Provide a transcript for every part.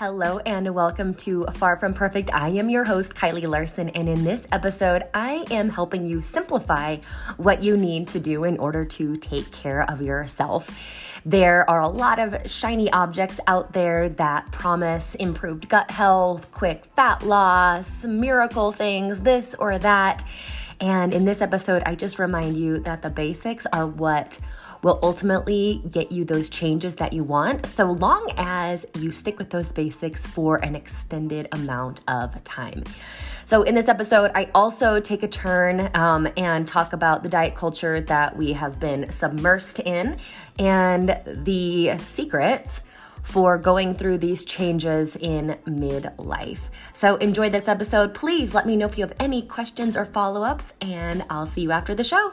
Hello and welcome to Far From Perfect. I am your host, Kylie Larson, and in this episode, I am helping you simplify what you need to do in order to take care of yourself. There are a lot of shiny objects out there that promise improved gut health, quick fat loss, miracle things, this or that. And in this episode, I just remind you that the basics are what will ultimately get you those changes that you want, so long as you stick with those basics for an extended amount of time. So, in this episode, I also take a turn um, and talk about the diet culture that we have been submersed in and the secret for going through these changes in midlife. So, enjoy this episode. Please let me know if you have any questions or follow ups, and I'll see you after the show.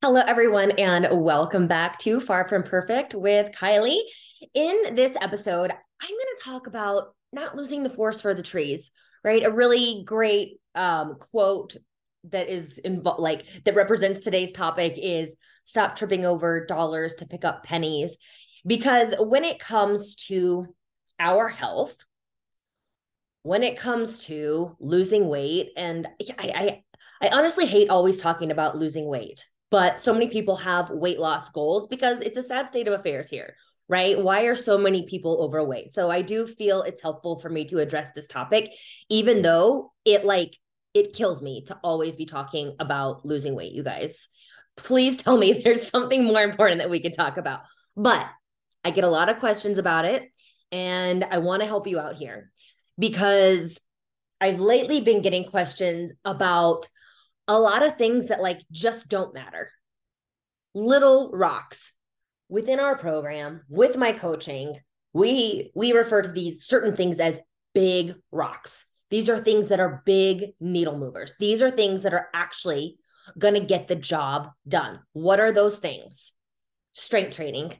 Hello, everyone, and welcome back to Far From Perfect with Kylie. In this episode, I'm going to talk about not losing the forest for the trees, right? A really great um, quote that is involved, like that represents today's topic is stop tripping over dollars to pick up pennies. Because when it comes to our health, when it comes to losing weight, and I, I, I honestly hate always talking about losing weight but so many people have weight loss goals because it's a sad state of affairs here right? Why are so many people overweight? So I do feel it's helpful for me to address this topic, even though it like it kills me to always be talking about losing weight, you guys. Please tell me there's something more important that we could talk about. But I get a lot of questions about it, and I want to help you out here because I've lately been getting questions about a lot of things that like just don't matter. Little rocks within our program with my coaching, we we refer to these certain things as big rocks. These are things that are big needle movers. These are things that are actually going to get the job done. What are those things? Strength training,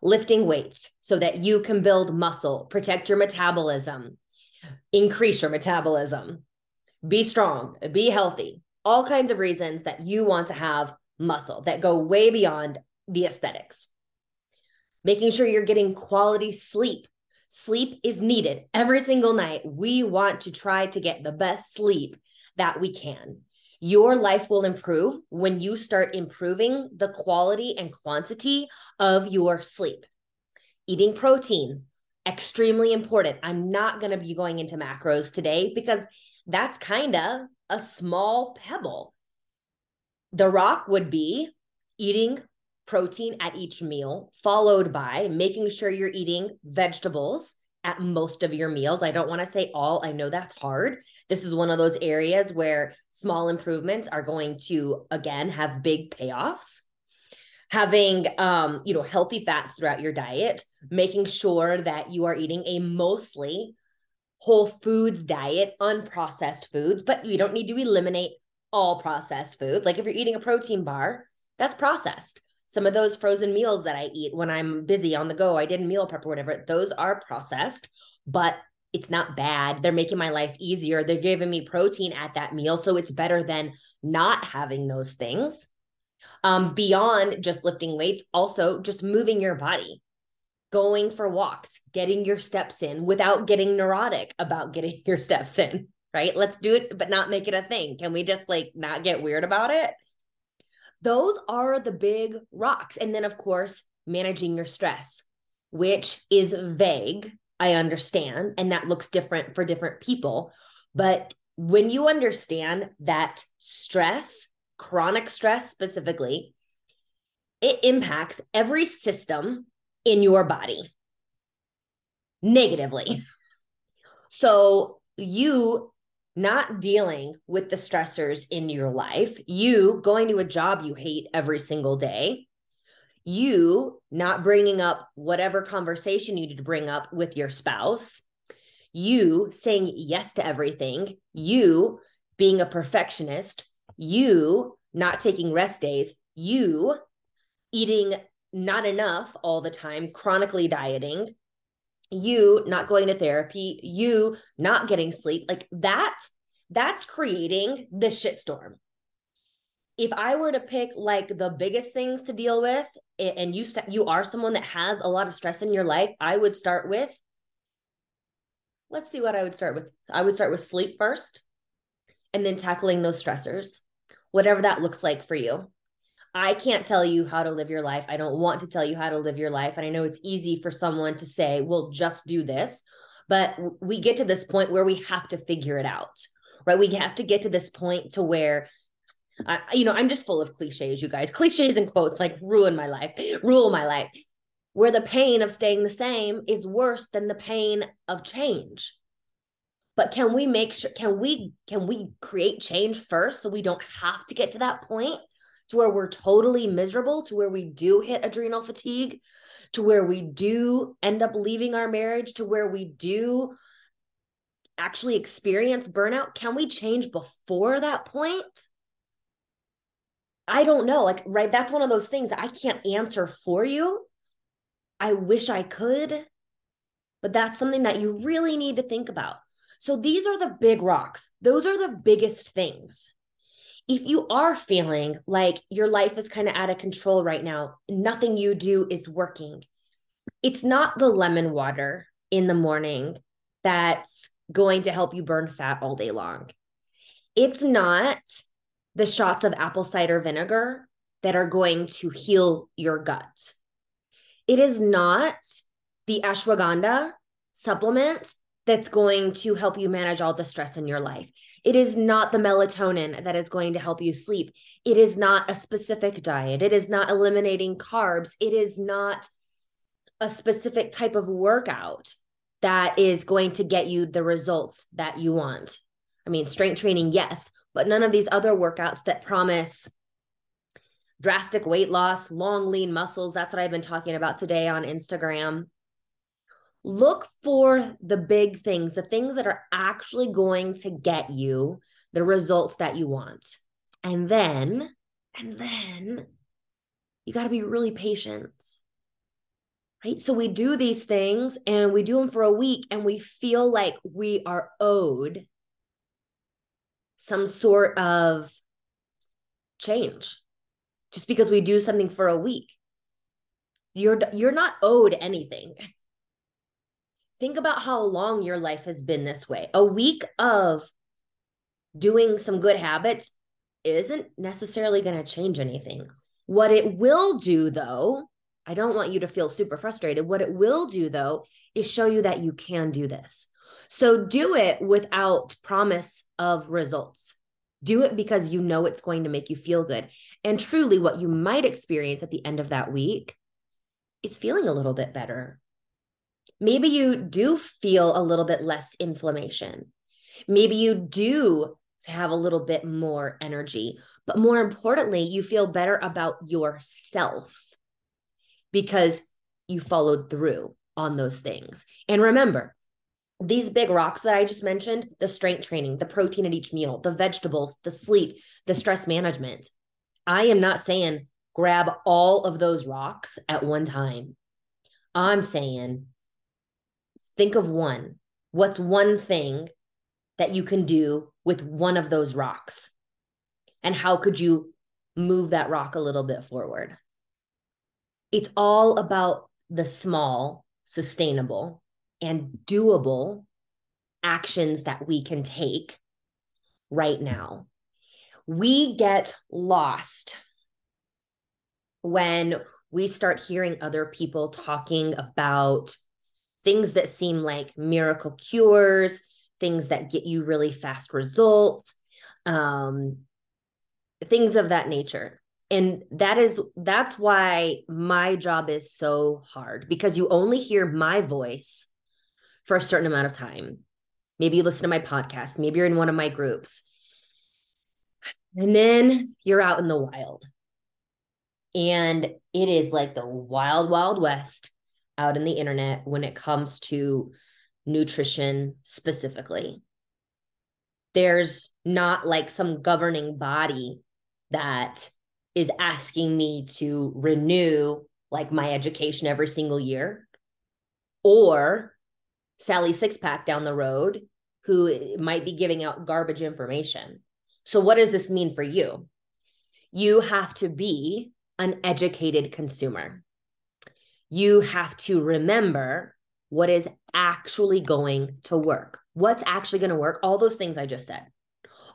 lifting weights so that you can build muscle, protect your metabolism, increase your metabolism, be strong, be healthy, all kinds of reasons that you want to have muscle that go way beyond the aesthetics. Making sure you're getting quality sleep. Sleep is needed every single night. We want to try to get the best sleep that we can. Your life will improve when you start improving the quality and quantity of your sleep. Eating protein, extremely important. I'm not going to be going into macros today because that's kind of a small pebble. The rock would be eating protein at each meal, followed by making sure you're eating vegetables at most of your meals. I don't want to say all, I know that's hard. This is one of those areas where small improvements are going to, again, have big payoffs. Having, um, you know, healthy fats throughout your diet, making sure that you are eating a mostly whole foods diet, unprocessed foods, but you don't need to eliminate all processed foods. Like if you're eating a protein bar, that's processed. Some of those frozen meals that I eat when I'm busy on the go, I didn't meal prep or whatever, those are processed, but it's not bad. They're making my life easier. They're giving me protein at that meal. So it's better than not having those things. Um, beyond just lifting weights, also just moving your body going for walks, getting your steps in without getting neurotic about getting your steps in, right? Let's do it, but not make it a thing. Can we just like not get weird about it? Those are the big rocks. And then, of course, managing your stress, which is vague. I understand. And that looks different for different people. But when you understand that stress, chronic stress specifically, it impacts every system in your body negatively. So you not dealing with the stressors in your life, you going to a job you hate every single day, you not bringing up whatever conversation you need to bring up with your spouse, you saying yes to everything, you being a perfectionist, you not taking rest days, you eating not enough all the time, chronically dieting, you not going to therapy, you not getting sleep, like that, that's creating the shitstorm. If I were to pick like the biggest things to deal with, and you you are someone that has a lot of stress in your life, I would start with. Let's see what I would start with. I would start with sleep first, and then tackling those stressors, whatever that looks like for you. I can't tell you how to live your life. I don't want to tell you how to live your life. And I know it's easy for someone to say, well, just do this. But we get to this point where we have to figure it out, right? We have to get to this point to where, uh, you know, I'm just full of cliches, you guys. Cliches and quotes like ruin my life, rule my life, where the pain of staying the same is worse than the pain of change. But can we make sure, can we, can we create change first so we don't have to get to that point? To where we're totally miserable, to where we do hit adrenal fatigue, to where we do end up leaving our marriage, to where we do actually experience burnout? Can we change before that point? I don't know. Like, right, that's one of those things that I can't answer for you. I wish I could, but that's something that you really need to think about. So, these are the big rocks. Those are the biggest things if you are feeling like your life is kind of out of control right now, nothing you do is working, it's not the lemon water in the morning that's going to help you burn fat all day long. It's not the shots of apple cider vinegar that are going to heal your gut. It is not the ashwagandha supplement that's going to help you manage all the stress in your life. It is not the melatonin that is going to help you sleep. It is not a specific diet. It is not eliminating carbs. It is not a specific type of workout that is going to get you the results that you want. I mean, strength training, yes, but none of these other workouts that promise drastic weight loss, long, lean muscles. That's what I've been talking about today on Instagram look for the big things, the things that are actually going to get you the results that you want. And then, and then you got to be really patient. Right. So we do these things and we do them for a week and we feel like we are owed some sort of change just because we do something for a week. You're you're not owed anything. think about how long your life has been this way. A week of doing some good habits isn't necessarily going to change anything. What it will do, though, I don't want you to feel super frustrated. What it will do, though, is show you that you can do this. So do it without promise of results. Do it because you know it's going to make you feel good. And truly, what you might experience at the end of that week is feeling a little bit better, maybe you do feel a little bit less inflammation. Maybe you do have a little bit more energy, but more importantly, you feel better about yourself because you followed through on those things. And remember, these big rocks that I just mentioned the strength training, the protein at each meal, the vegetables, the sleep, the stress management. I am not saying grab all of those rocks at one time. I'm saying Think of one. What's one thing that you can do with one of those rocks? And how could you move that rock a little bit forward? It's all about the small, sustainable, and doable actions that we can take right now. We get lost when we start hearing other people talking about things that seem like miracle cures, things that get you really fast results, um, things of that nature. And that is that's why my job is so hard because you only hear my voice for a certain amount of time. Maybe you listen to my podcast. Maybe you're in one of my groups. And then you're out in the wild. And it is like the wild, wild west out in the internet when it comes to nutrition specifically. There's not like some governing body that is asking me to renew like my education every single year or Sally Sixpack down the road who might be giving out garbage information. So, what does this mean for you? You have to be an educated consumer. You have to remember what is actually going to work. What's actually going to work? All those things I just said.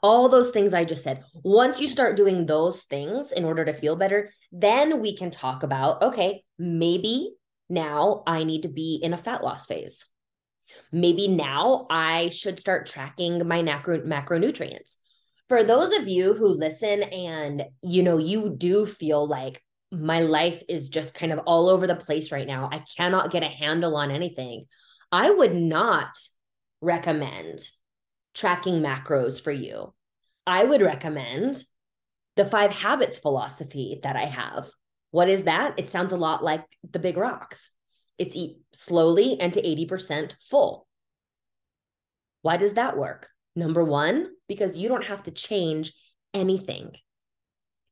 All those things I just said. Once you start doing those things in order to feel better, then we can talk about okay, maybe now I need to be in a fat loss phase. Maybe now I should start tracking my macro, macronutrients. For those of you who listen and you know you do feel like my life is just kind of all over the place right now. I cannot get a handle on anything. I would not recommend tracking macros for you. I would recommend the five habits philosophy that I have. What is that? It sounds a lot like the big rocks. It's eat slowly and to 80% full. Why does that work? Number one, because you don't have to change anything.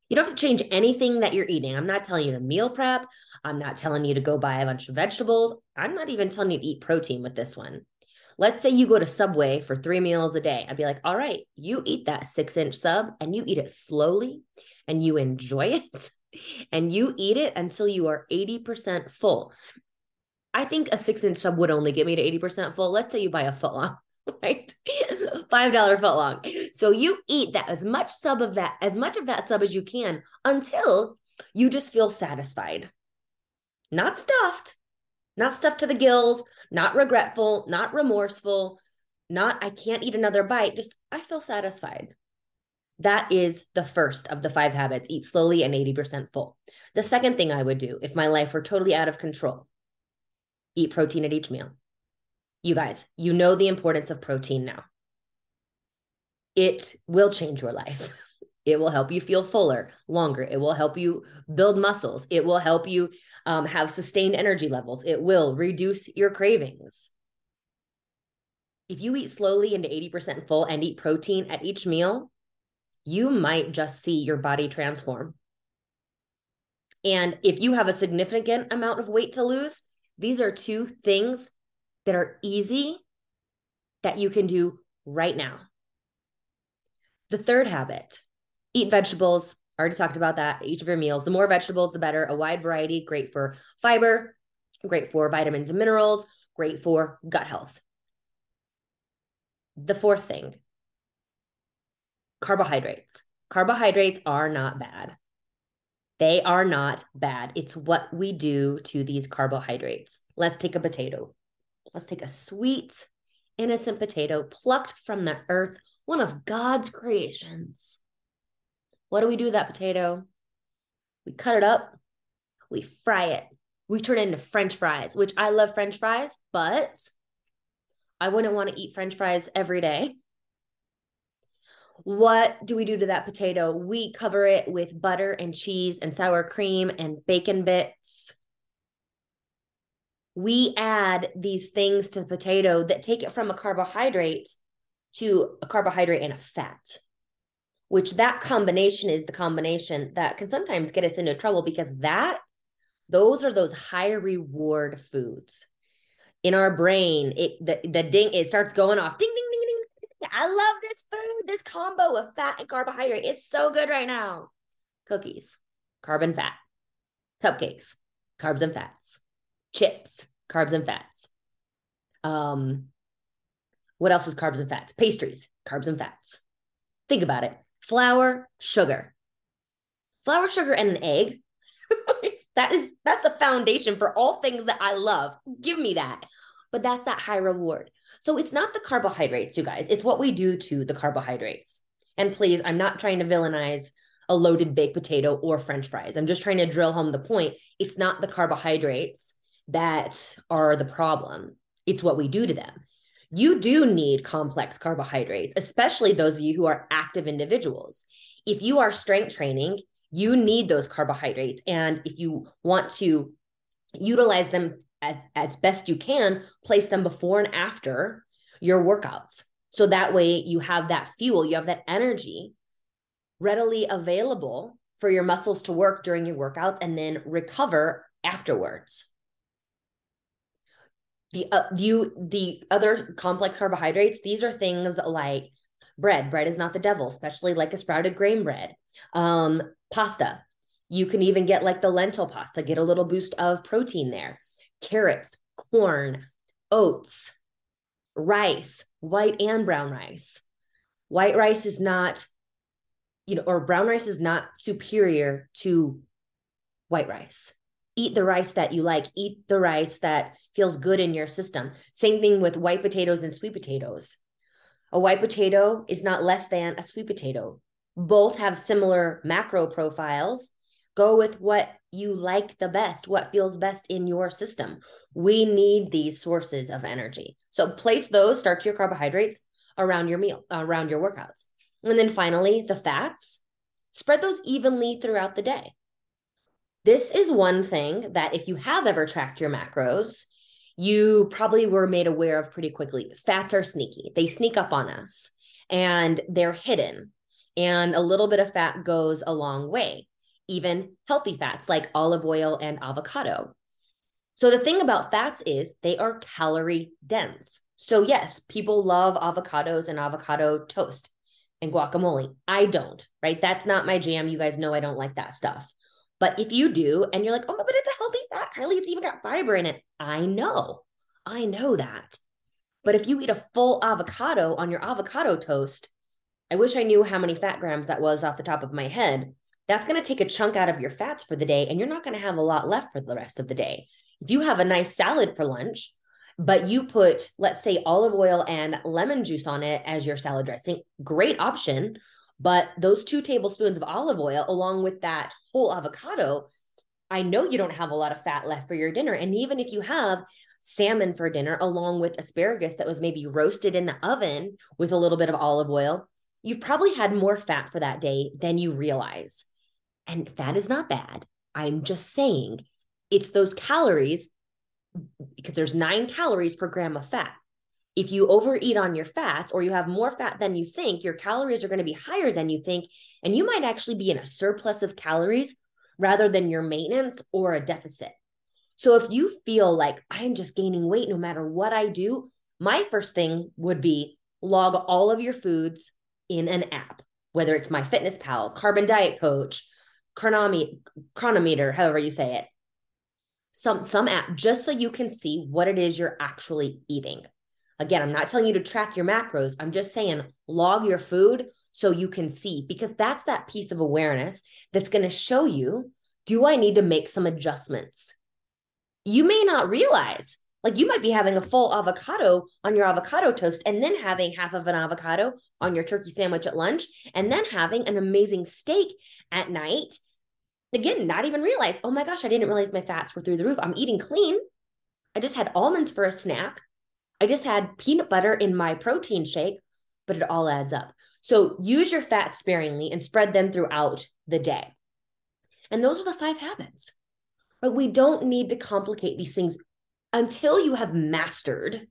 You don't have to change anything that you're eating. I'm not telling you to meal prep. I'm not telling you to go buy a bunch of vegetables. I'm not even telling you to eat protein with this one. Let's say you go to Subway for three meals a day. I'd be like, all right, you eat that six inch sub and you eat it slowly and you enjoy it and you eat it until you are 80% full. I think a six inch sub would only get me to 80% full. Let's say you buy a foot long, right? Five dollar foot long. So you eat that as much sub of that, as much of that sub as you can until you just feel satisfied. Not stuffed, not stuffed to the gills, not regretful, not remorseful, not I can't eat another bite, just I feel satisfied. That is the first of the five habits eat slowly and 80% full. The second thing I would do if my life were totally out of control eat protein at each meal. You guys, you know the importance of protein now. It will change your life. It will help you feel fuller, longer. It will help you build muscles. It will help you um, have sustained energy levels. It will reduce your cravings. If you eat slowly into 80% full and eat protein at each meal, you might just see your body transform. And if you have a significant amount of weight to lose, these are two things that are easy that you can do right now. The third habit eat vegetables. I already talked about that. Each of your meals. The more vegetables, the better. A wide variety, great for fiber, great for vitamins and minerals, great for gut health. The fourth thing carbohydrates. Carbohydrates are not bad. They are not bad. It's what we do to these carbohydrates. Let's take a potato. Let's take a sweet, innocent potato plucked from the earth, one of God's creations. What do we do with that potato? We cut it up, we fry it, we turn it into French fries, which I love French fries, but I wouldn't want to eat French fries every day. What do we do to that potato? We cover it with butter and cheese and sour cream and bacon bits. We add these things to the potato that take it from a carbohydrate to a carbohydrate and a fat, which that combination is the combination that can sometimes get us into trouble because that, those are those high reward foods. In our brain, it the, the ding, it starts going off ding, ding, ding ding. I love this food. This combo of fat and carbohydrate is so good right now. Cookies, carb and fat. Cupcakes, carbs and fats. Chips, carbs and fats. Um, what else is carbs and fats? Pastries, carbs and fats. Think about it. Flour, sugar. Flour, sugar, and an egg. that is that's the foundation for all things that I love. Give me that. But that's that high reward. So it's not the carbohydrates, you guys. It's what we do to the carbohydrates. And please, I'm not trying to villainize a loaded baked potato or french fries. I'm just trying to drill home the point. It's not the carbohydrates that are the problem. It's what we do to them. You do need complex carbohydrates, especially those of you who are active individuals. If you are strength training, you need those carbohydrates. And if you want to utilize them as, as best you can, place them before and after your workouts. So that way you have that fuel, you have that energy readily available for your muscles to work during your workouts and then recover afterwards. The uh, you the other complex carbohydrates, these are things like bread. Bread is not the devil, especially like a sprouted grain bread. Um, pasta. You can even get like the lentil pasta, get a little boost of protein there. Carrots, corn, oats, rice, white and brown rice. White rice is not, you know, or brown rice is not superior to white rice. Eat the rice that you like, eat the rice that feels good in your system. Same thing with white potatoes and sweet potatoes. A white potato is not less than a sweet potato. Both have similar macro profiles. Go with what you like the best, what feels best in your system. We need these sources of energy. So place those, start your carbohydrates around your meal, around your workouts. And then finally, the fats, spread those evenly throughout the day. This is one thing that if you have ever tracked your macros, you probably were made aware of pretty quickly. Fats are sneaky, they sneak up on us and they're hidden. And a little bit of fat goes a long way even healthy fats like olive oil and avocado. So, the thing about fats is they are calorie dense. So, yes, people love avocados and avocado toast and guacamole. I don't, right? That's not my jam. You guys know I don't like that stuff. But if you do, and you're like, oh, but it's a healthy fat, Kylie, it's even got fiber in it. I know. I know that. But if you eat a full avocado on your avocado toast, I wish I knew how many fat grams that was off the top of my head that's going to take a chunk out of your fats for the day and you're not going to have a lot left for the rest of the day. If you have a nice salad for lunch, but you put, let's say, olive oil and lemon juice on it as your salad dressing, great option. But those two tablespoons of olive oil, along with that whole avocado, I know you don't have a lot of fat left for your dinner. And even if you have salmon for dinner, along with asparagus that was maybe roasted in the oven with a little bit of olive oil, you've probably had more fat for that day than you realize. And fat is not bad. I'm just saying it's those calories because there's nine calories per gram of fat. If you overeat on your fats or you have more fat than you think, your calories are going to be higher than you think. And you might actually be in a surplus of calories rather than your maintenance or a deficit. So if you feel like I'm just gaining weight no matter what I do, my first thing would be log all of your foods in an app, whether it's MyFitnessPal, Carbon Diet Coach, Cronometer, Cronometer, however you say it, some some app just so you can see what it is you're actually eating. Again, I'm not telling you to track your macros. I'm just saying log your food so you can see because that's that piece of awareness that's going to show you do I need to make some adjustments? You may not realize like you might be having a full avocado on your avocado toast and then having half of an avocado on your turkey sandwich at lunch and then having an amazing steak at night again, not even realize, oh my gosh, I didn't realize my fats were through the roof. I'm eating clean. I just had almonds for a snack. I just had peanut butter in my protein shake, but it all adds up. So use your fats sparingly and spread them throughout the day. And those are the five habits. But we don't need to complicate these things until you have mastered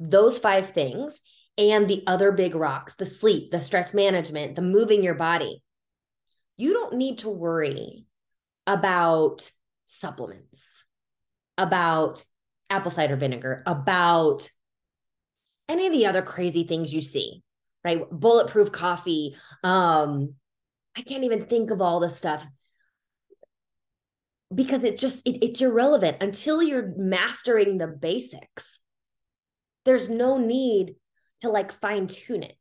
those five things and the other big rocks the sleep, the stress management, the moving your body you don't need to worry about supplements, about apple cider vinegar, about any of the other crazy things you see, right? Bulletproof coffee. Um, I can't even think of all the stuff because it just it, it's irrelevant until you're mastering the basics. There's no need to like fine tune it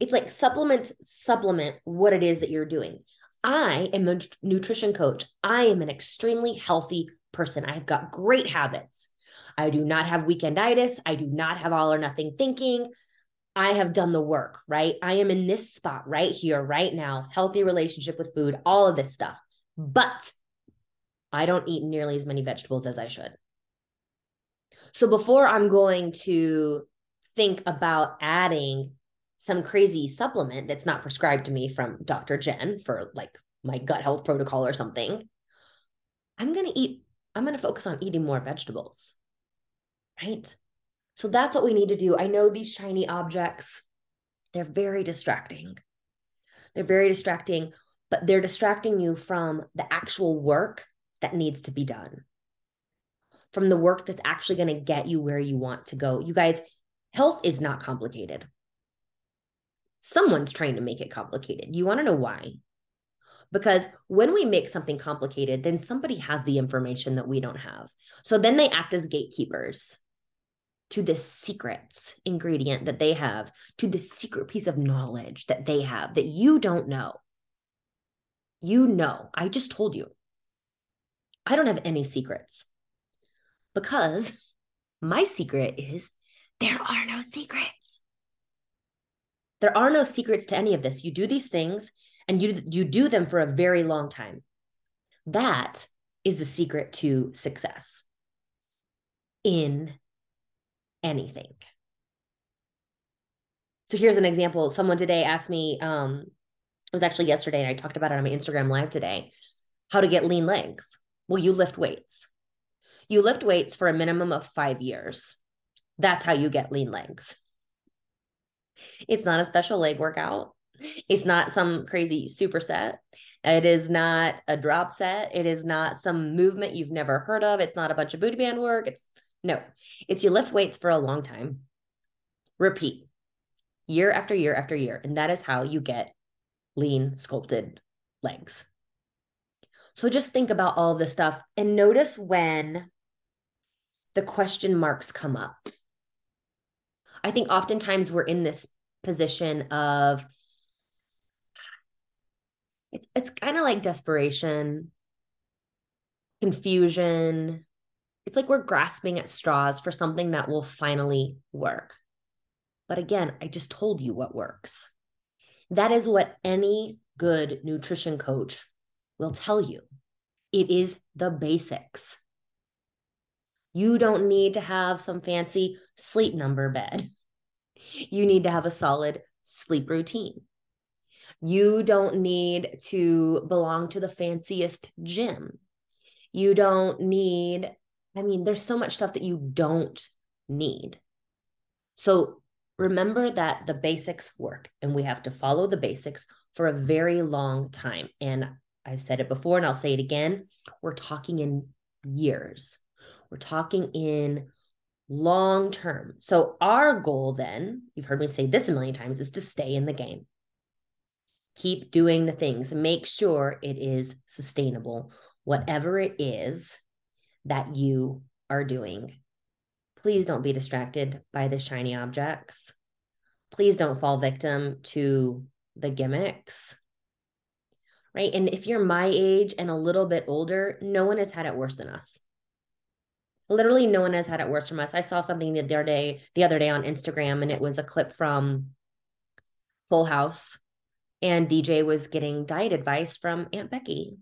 it's like supplements supplement what it is that you're doing. I am a nutrition coach. I am an extremely healthy person. I've got great habits. I do not have weekenditis. I do not have all or nothing thinking. I have done the work, right? I am in this spot right here, right now, healthy relationship with food, all of this stuff. But I don't eat nearly as many vegetables as I should. So before I'm going to think about adding some crazy supplement that's not prescribed to me from Dr. Jen for like my gut health protocol or something, I'm going to eat, I'm going to focus on eating more vegetables. Right. So that's what we need to do. I know these shiny objects, they're very distracting. They're very distracting, but they're distracting you from the actual work that needs to be done, from the work that's actually going to get you where you want to go. You guys, health is not complicated. Someone's trying to make it complicated. You want to know why? Because when we make something complicated, then somebody has the information that we don't have. So then they act as gatekeepers to this secret ingredient that they have, to this secret piece of knowledge that they have that you don't know. You know, I just told you. I don't have any secrets because my secret is there are no secrets. There are no secrets to any of this. You do these things and you, you do them for a very long time. That is the secret to success in anything. So here's an example. Someone today asked me, um, it was actually yesterday, and I talked about it on my Instagram live today, how to get lean legs. Well, you lift weights. You lift weights for a minimum of five years. That's how you get lean legs. It's not a special leg workout. It's not some crazy superset. It is not a drop set. It is not some movement you've never heard of. It's not a bunch of booty band work. It's no, it's you lift weights for a long time, repeat year after year after year. And that is how you get lean, sculpted legs. So just think about all this stuff and notice when the question marks come up. I think oftentimes we're in this position of it's it's kind of like desperation, confusion, it's like we're grasping at straws for something that will finally work. But again, I just told you what works. That is what any good nutrition coach will tell you. It is the basics. You don't need to have some fancy sleep number bed. You need to have a solid sleep routine. You don't need to belong to the fanciest gym. You don't need I mean, there's so much stuff that you don't need. So remember that the basics work and we have to follow the basics for a very long time. And I've said it before and I'll say it again. We're talking in years, we're talking in long term. So, our goal then, you've heard me say this a million times, is to stay in the game. Keep doing the things, make sure it is sustainable, whatever it is that you are doing. Please don't be distracted by the shiny objects. Please don't fall victim to the gimmicks. Right. And if you're my age and a little bit older, no one has had it worse than us. Literally, no one has had it worse from us. I saw something the other day, the other day on Instagram, and it was a clip from Full House, and DJ was getting diet advice from Aunt Becky.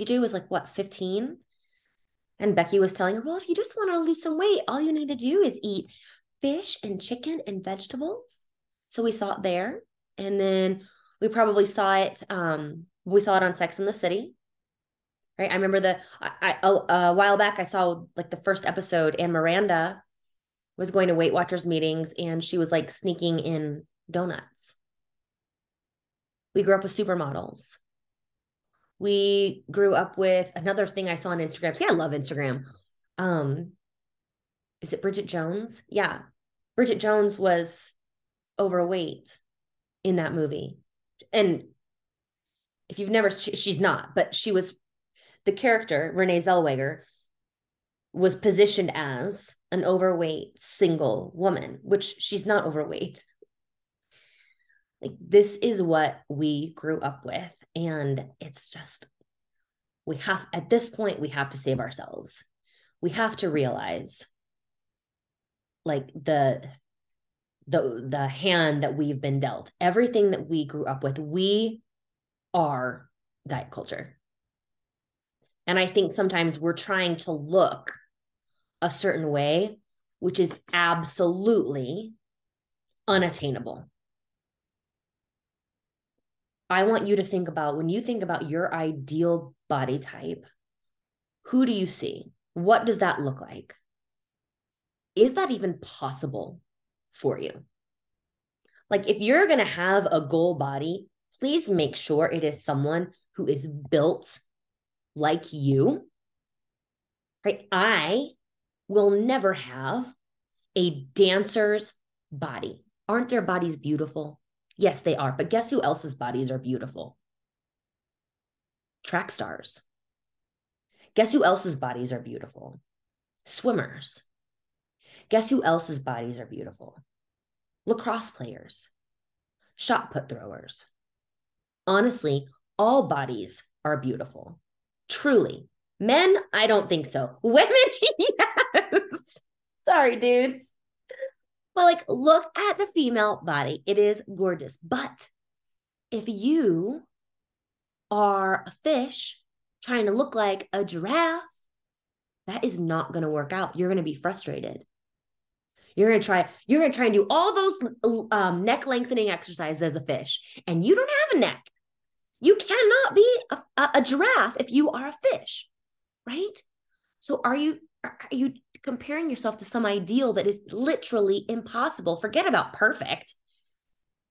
DJ was like, what, 15? And Becky was telling her, well, if you just want to lose some weight, all you need to do is eat fish and chicken and vegetables. So we saw it there. And then we probably saw it, um, we saw it on Sex in the City. Right. I remember the, I, I a, a while back, I saw like the first episode and Miranda was going to Weight Watchers meetings and she was like sneaking in donuts. We grew up with supermodels we grew up with another thing I saw on Instagram. See, I love Instagram. Um, is it Bridget Jones? Yeah. Bridget Jones was overweight in that movie. And if you've never, she, she's not, but she was the character, Renee Zellweger, was positioned as an overweight single woman, which she's not overweight. Like, this is what we grew up with. And it's just, we have, at this point, we have to save ourselves. We have to realize like the, the, the hand that we've been dealt, everything that we grew up with, we are diet culture. And I think sometimes we're trying to look a certain way, which is absolutely unattainable. I want you to think about when you think about your ideal body type, who do you see? What does that look like? Is that even possible for you? Like, if you're going to have a goal body, please make sure it is someone who is built like you. Right? I will never have a dancer's body. Aren't their bodies beautiful? Yes, they are. But guess who else's bodies are beautiful? Track stars. Guess who else's bodies are beautiful? Swimmers. Guess who else's bodies are beautiful? Lacrosse players, shot put throwers. Honestly, all bodies are beautiful. Truly. Men, I don't think so. Women, yes. Sorry, dudes. But like, look at the female body. It is gorgeous. But if you are a fish trying to look like a giraffe, that is not going to work out. You're going to be frustrated. You're going to try, you're going to try and do all those um, neck lengthening exercises as a fish, and you don't have a neck. You cannot be a, a, giraffe if you are a fish, right? So are you are you comparing yourself to some ideal that is literally impossible? Forget about perfect.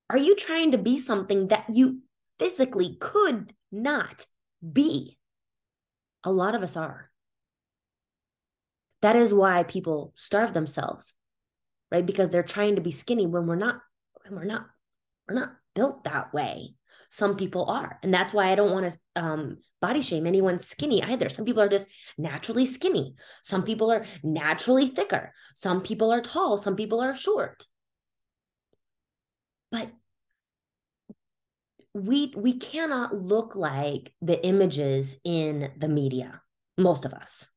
Are you trying to be something that you physically could not be? A lot of us are. That is why people starve themselves, right? Because they're trying to be skinny when we're not, when we're not, we're not built that way. Some people are. And that's why I don't want to um, body shame anyone skinny either. Some people are just naturally skinny. Some people are naturally thicker. Some people are tall. Some people are short. But we we cannot look like the images in the media most of us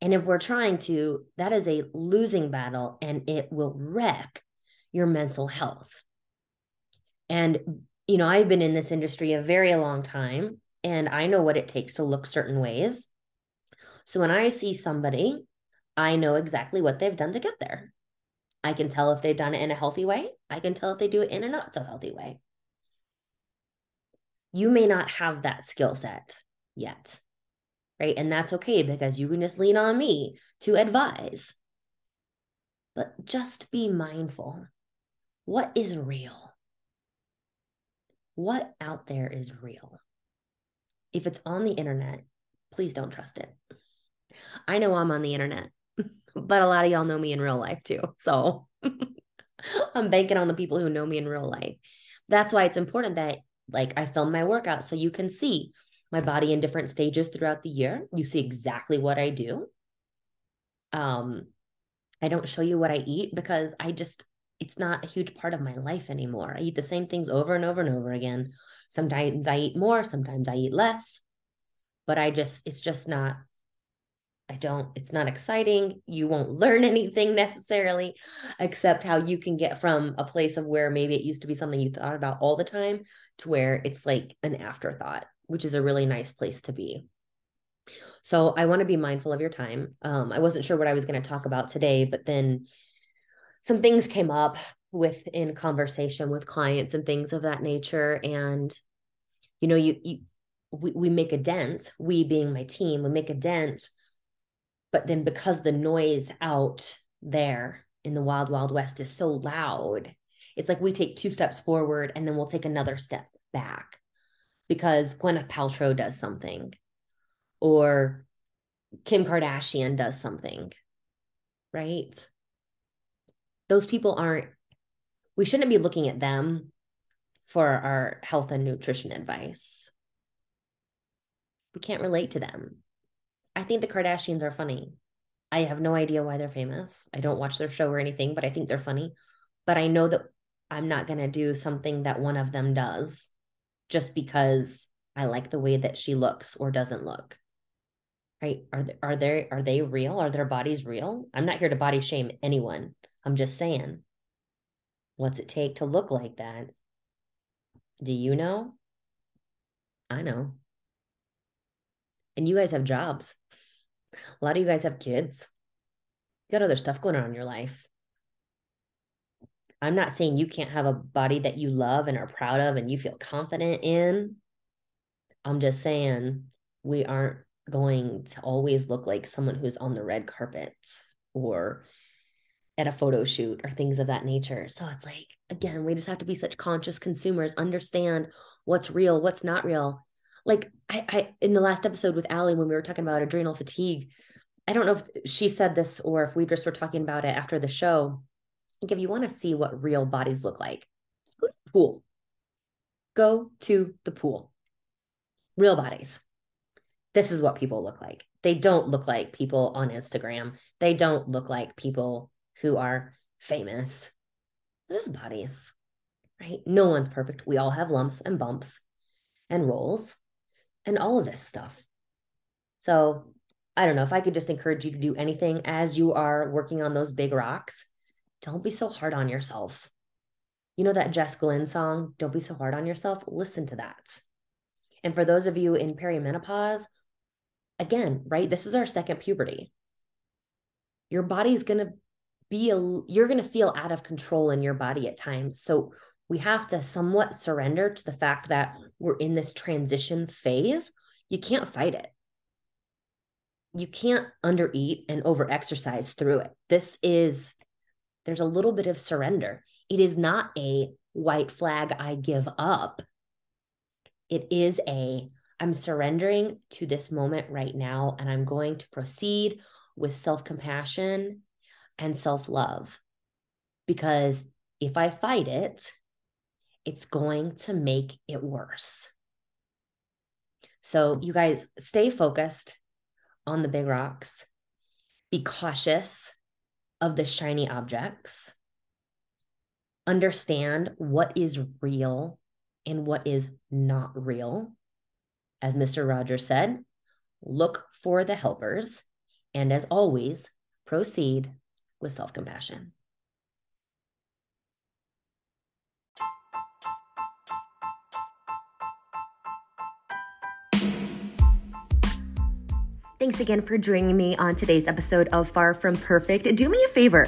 and if we're trying to that is a losing battle and it will wreck your mental health and you know i've been in this industry a very long time and i know what it takes to look certain ways so when i see somebody i know exactly what they've done to get there I can tell if they've done it in a healthy way. I can tell if they do it in a not so healthy way. You may not have that skill set yet, right? And that's okay because you can just lean on me to advise. But just be mindful. What is real? What out there is real? If it's on the internet, please don't trust it. I know I'm on the internet but a lot of y'all know me in real life too. So I'm banking on the people who know me in real life. That's why it's important that like I film my workout so you can see my body in different stages throughout the year. You see exactly what I do. Um I don't show you what I eat because I just it's not a huge part of my life anymore. I eat the same things over and over and over again. Sometimes I eat more, sometimes I eat less. But I just it's just not I don't, it's not exciting. You won't learn anything necessarily, except how you can get from a place of where maybe it used to be something you thought about all the time to where it's like an afterthought, which is a really nice place to be. So I want to be mindful of your time. Um, I wasn't sure what I was going to talk about today, but then some things came up with in conversation with clients and things of that nature. And, you know, you, you, we, we make a dent, we being my team, we make a dent but then because the noise out there in the wild, wild west is so loud, it's like we take two steps forward and then we'll take another step back because Gwyneth Paltrow does something or Kim Kardashian does something, right? Those people aren't, we shouldn't be looking at them for our health and nutrition advice. We can't relate to them. I think the Kardashians are funny. I have no idea why they're famous. I don't watch their show or anything, but I think they're funny. But I know that I'm not going to do something that one of them does just because I like the way that she looks or doesn't look. Right? Are they, are they are they real? Are their bodies real? I'm not here to body shame anyone. I'm just saying. What's it take to look like that? Do you know? I know. And you guys have jobs A lot of you guys have kids. You got other stuff going on in your life. I'm not saying you can't have a body that you love and are proud of and you feel confident in. I'm just saying we aren't going to always look like someone who's on the red carpet or at a photo shoot or things of that nature. So it's like, again, we just have to be such conscious consumers, understand what's real, what's not real. Like I, I in the last episode with Allie, when we were talking about adrenal fatigue, I don't know if she said this or if we just were talking about it after the show. Like if you want to see what real bodies look like, just go to the pool. Go to the pool. Real bodies. This is what people look like. They don't look like people on Instagram. They don't look like people who are famous. They're just bodies, right? No one's perfect. We all have lumps and bumps and rolls and all of this stuff. So I don't know if I could just encourage you to do anything as you are working on those big rocks. Don't be so hard on yourself. You know that Jess Glynne song, Don't Be So Hard on Yourself? Listen to that. And for those of you in perimenopause, again, right? This is our second puberty. Your body's going to be a you're going to feel out of control in your body at times. So we have to somewhat surrender to the fact that we're in this transition phase. You can't fight it. You can't undereat and overexercise through it. This is there's a little bit of surrender. It is not a white flag i give up. It is a i'm surrendering to this moment right now and i'm going to proceed with self-compassion and self love. Because if I fight it, it's going to make it worse. So, you guys stay focused on the big rocks, be cautious of the shiny objects, understand what is real and what is not real. As Mr. Rogers said, look for the helpers. And as always, proceed with self compassion. Thanks again for joining me on today's episode of Far From Perfect. Do me a favor.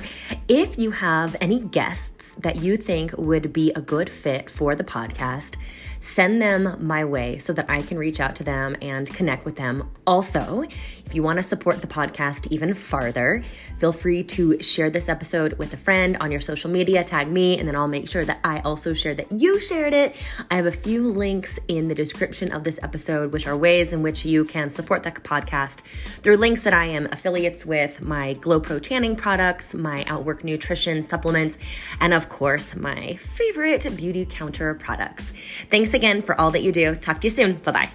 If you have any guests that you think would be a good fit for the podcast, send them my way so that I can reach out to them and connect with them. Also, if you want to support the podcast even farther, feel free to share this episode with a friend on your social media, tag me, and then I'll make sure that I also share that you shared it. I have a few links in the description of this episode, which are ways in which you can support the podcast through links that I am affiliates with my Glow Pro tanning products, my Outwork nutrition supplements, and of course, my favorite Beautycounter products. Thanks again for all that you do. Talk to you soon. Bye bye.